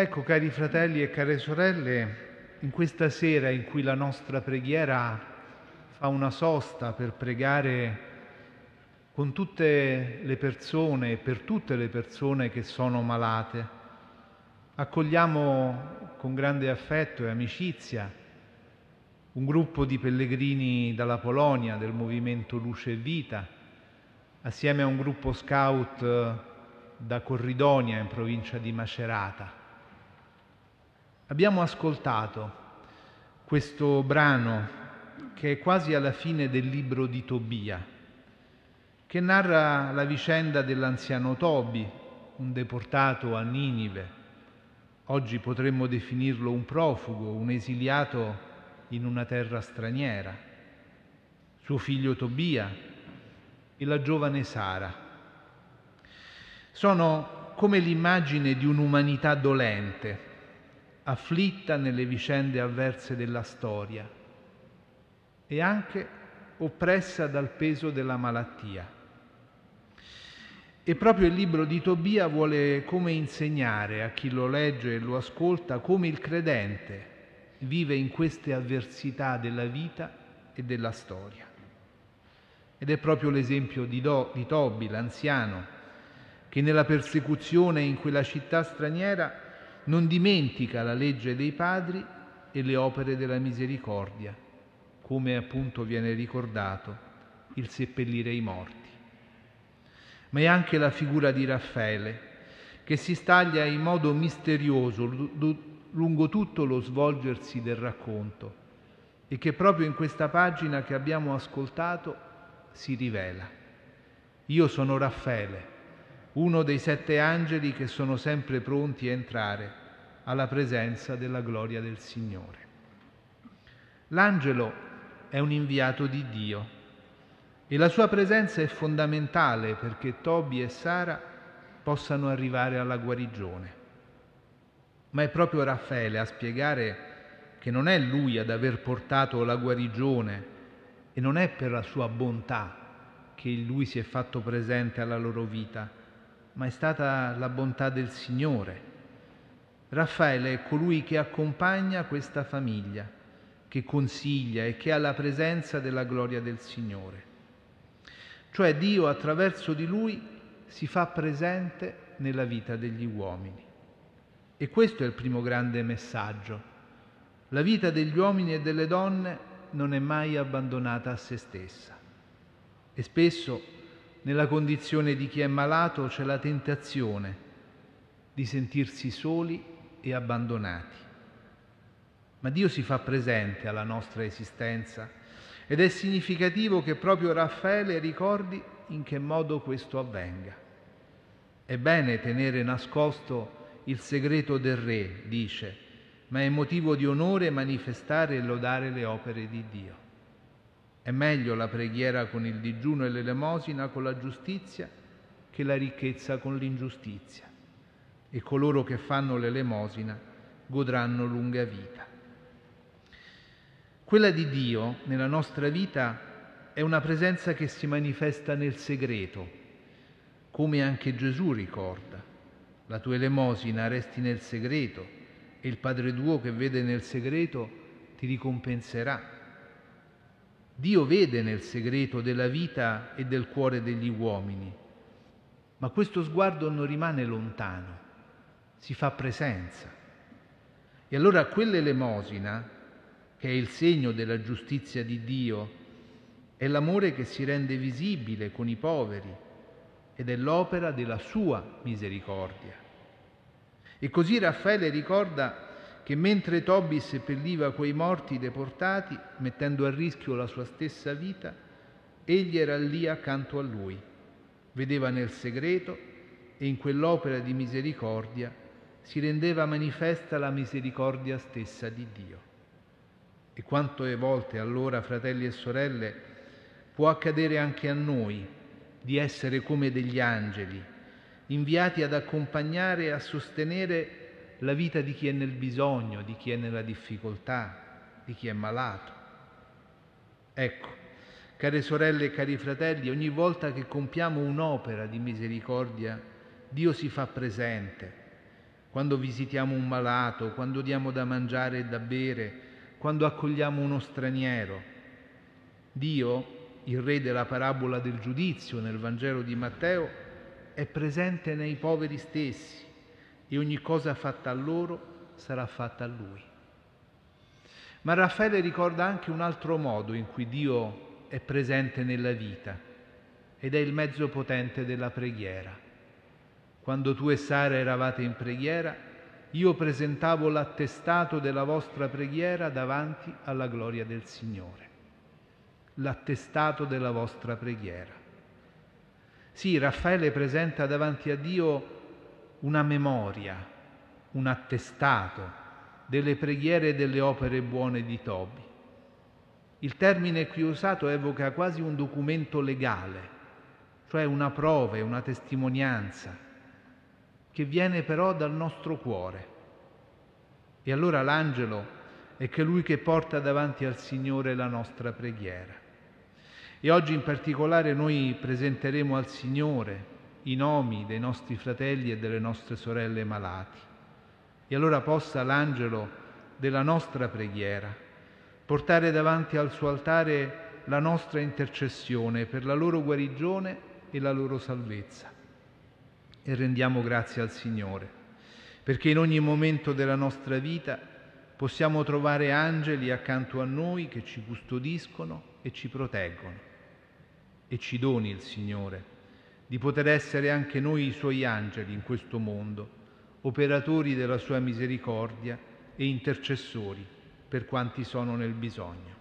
Ecco, cari fratelli e care sorelle, in questa sera in cui la nostra preghiera fa una sosta per pregare con tutte le persone e per tutte le persone che sono malate, accogliamo con grande affetto e amicizia un gruppo di pellegrini dalla Polonia del movimento Luce e Vita, assieme a un gruppo scout da Corridonia in provincia di Macerata. Abbiamo ascoltato questo brano che è quasi alla fine del libro di Tobia, che narra la vicenda dell'anziano Tobi, un deportato a Ninive. Oggi potremmo definirlo un profugo, un esiliato in una terra straniera, suo figlio Tobia e la giovane Sara. Sono come l'immagine di un'umanità dolente, afflitta nelle vicende avverse della storia e anche oppressa dal peso della malattia. E proprio il libro di Tobia vuole come insegnare a chi lo legge e lo ascolta come il credente vive in queste avversità della vita e della storia. Ed è proprio l'esempio di, Do, di Tobi, l'anziano, che nella persecuzione in quella città straniera non dimentica la legge dei padri e le opere della misericordia, come appunto viene ricordato il seppellire i morti. Ma è anche la figura di Raffaele, che si staglia in modo misterioso lungo tutto lo svolgersi del racconto e che proprio in questa pagina che abbiamo ascoltato si rivela. Io sono Raffaele, uno dei sette angeli che sono sempre pronti a entrare alla presenza della gloria del Signore. L'angelo è un inviato di Dio e la sua presenza è fondamentale perché Tobi e Sara possano arrivare alla guarigione. Ma è proprio Raffaele a spiegare che non è lui ad aver portato la guarigione e non è per la sua bontà che lui si è fatto presente alla loro vita, ma è stata la bontà del Signore. Raffaele è colui che accompagna questa famiglia, che consiglia e che ha la presenza della gloria del Signore. Cioè Dio attraverso di lui si fa presente nella vita degli uomini. E questo è il primo grande messaggio. La vita degli uomini e delle donne non è mai abbandonata a se stessa. E spesso nella condizione di chi è malato c'è la tentazione di sentirsi soli e abbandonati. Ma Dio si fa presente alla nostra esistenza ed è significativo che proprio Raffaele ricordi in che modo questo avvenga. È bene tenere nascosto il segreto del Re, dice, ma è motivo di onore manifestare e lodare le opere di Dio. È meglio la preghiera con il digiuno e l'elemosina con la giustizia che la ricchezza con l'ingiustizia. E coloro che fanno l'elemosina godranno lunga vita. Quella di Dio nella nostra vita è una presenza che si manifesta nel segreto, come anche Gesù ricorda. La tua elemosina resti nel segreto e il Padre tuo che vede nel segreto ti ricompenserà. Dio vede nel segreto della vita e del cuore degli uomini, ma questo sguardo non rimane lontano, si fa presenza. E allora quell'elemosina, che è il segno della giustizia di Dio, è l'amore che si rende visibile con i poveri ed è l'opera della sua misericordia. E così Raffaele ricorda che mentre Tobi seppelliva quei morti deportati, mettendo a rischio la sua stessa vita, egli era lì accanto a lui, vedeva nel segreto e in quell'opera di misericordia si rendeva manifesta la misericordia stessa di Dio. E quante volte allora, fratelli e sorelle, può accadere anche a noi di essere come degli angeli, inviati ad accompagnare e a sostenere la vita di chi è nel bisogno, di chi è nella difficoltà, di chi è malato. Ecco, care sorelle e cari fratelli, ogni volta che compiamo un'opera di misericordia, Dio si fa presente, quando visitiamo un malato, quando diamo da mangiare e da bere, quando accogliamo uno straniero. Dio, il re della parabola del giudizio nel Vangelo di Matteo, è presente nei poveri stessi e ogni cosa fatta a loro sarà fatta a lui. Ma Raffaele ricorda anche un altro modo in cui Dio è presente nella vita ed è il mezzo potente della preghiera. Quando tu e Sara eravate in preghiera, io presentavo l'attestato della vostra preghiera davanti alla gloria del Signore. L'attestato della vostra preghiera. Sì, Raffaele presenta davanti a Dio una memoria, un attestato delle preghiere e delle opere buone di Tobi. Il termine qui usato evoca quasi un documento legale, cioè una prova una testimonianza, che viene però dal nostro cuore. E allora l'angelo è colui che porta davanti al Signore la nostra preghiera. E oggi in particolare noi presenteremo al Signore i nomi dei nostri fratelli e delle nostre sorelle malati. E allora possa l'angelo della nostra preghiera portare davanti al suo altare la nostra intercessione per la loro guarigione e la loro salvezza. E rendiamo grazie al Signore, perché in ogni momento della nostra vita possiamo trovare angeli accanto a noi che ci custodiscono e ci proteggono. E ci doni il Signore di poter essere anche noi i suoi angeli in questo mondo, operatori della sua misericordia e intercessori per quanti sono nel bisogno.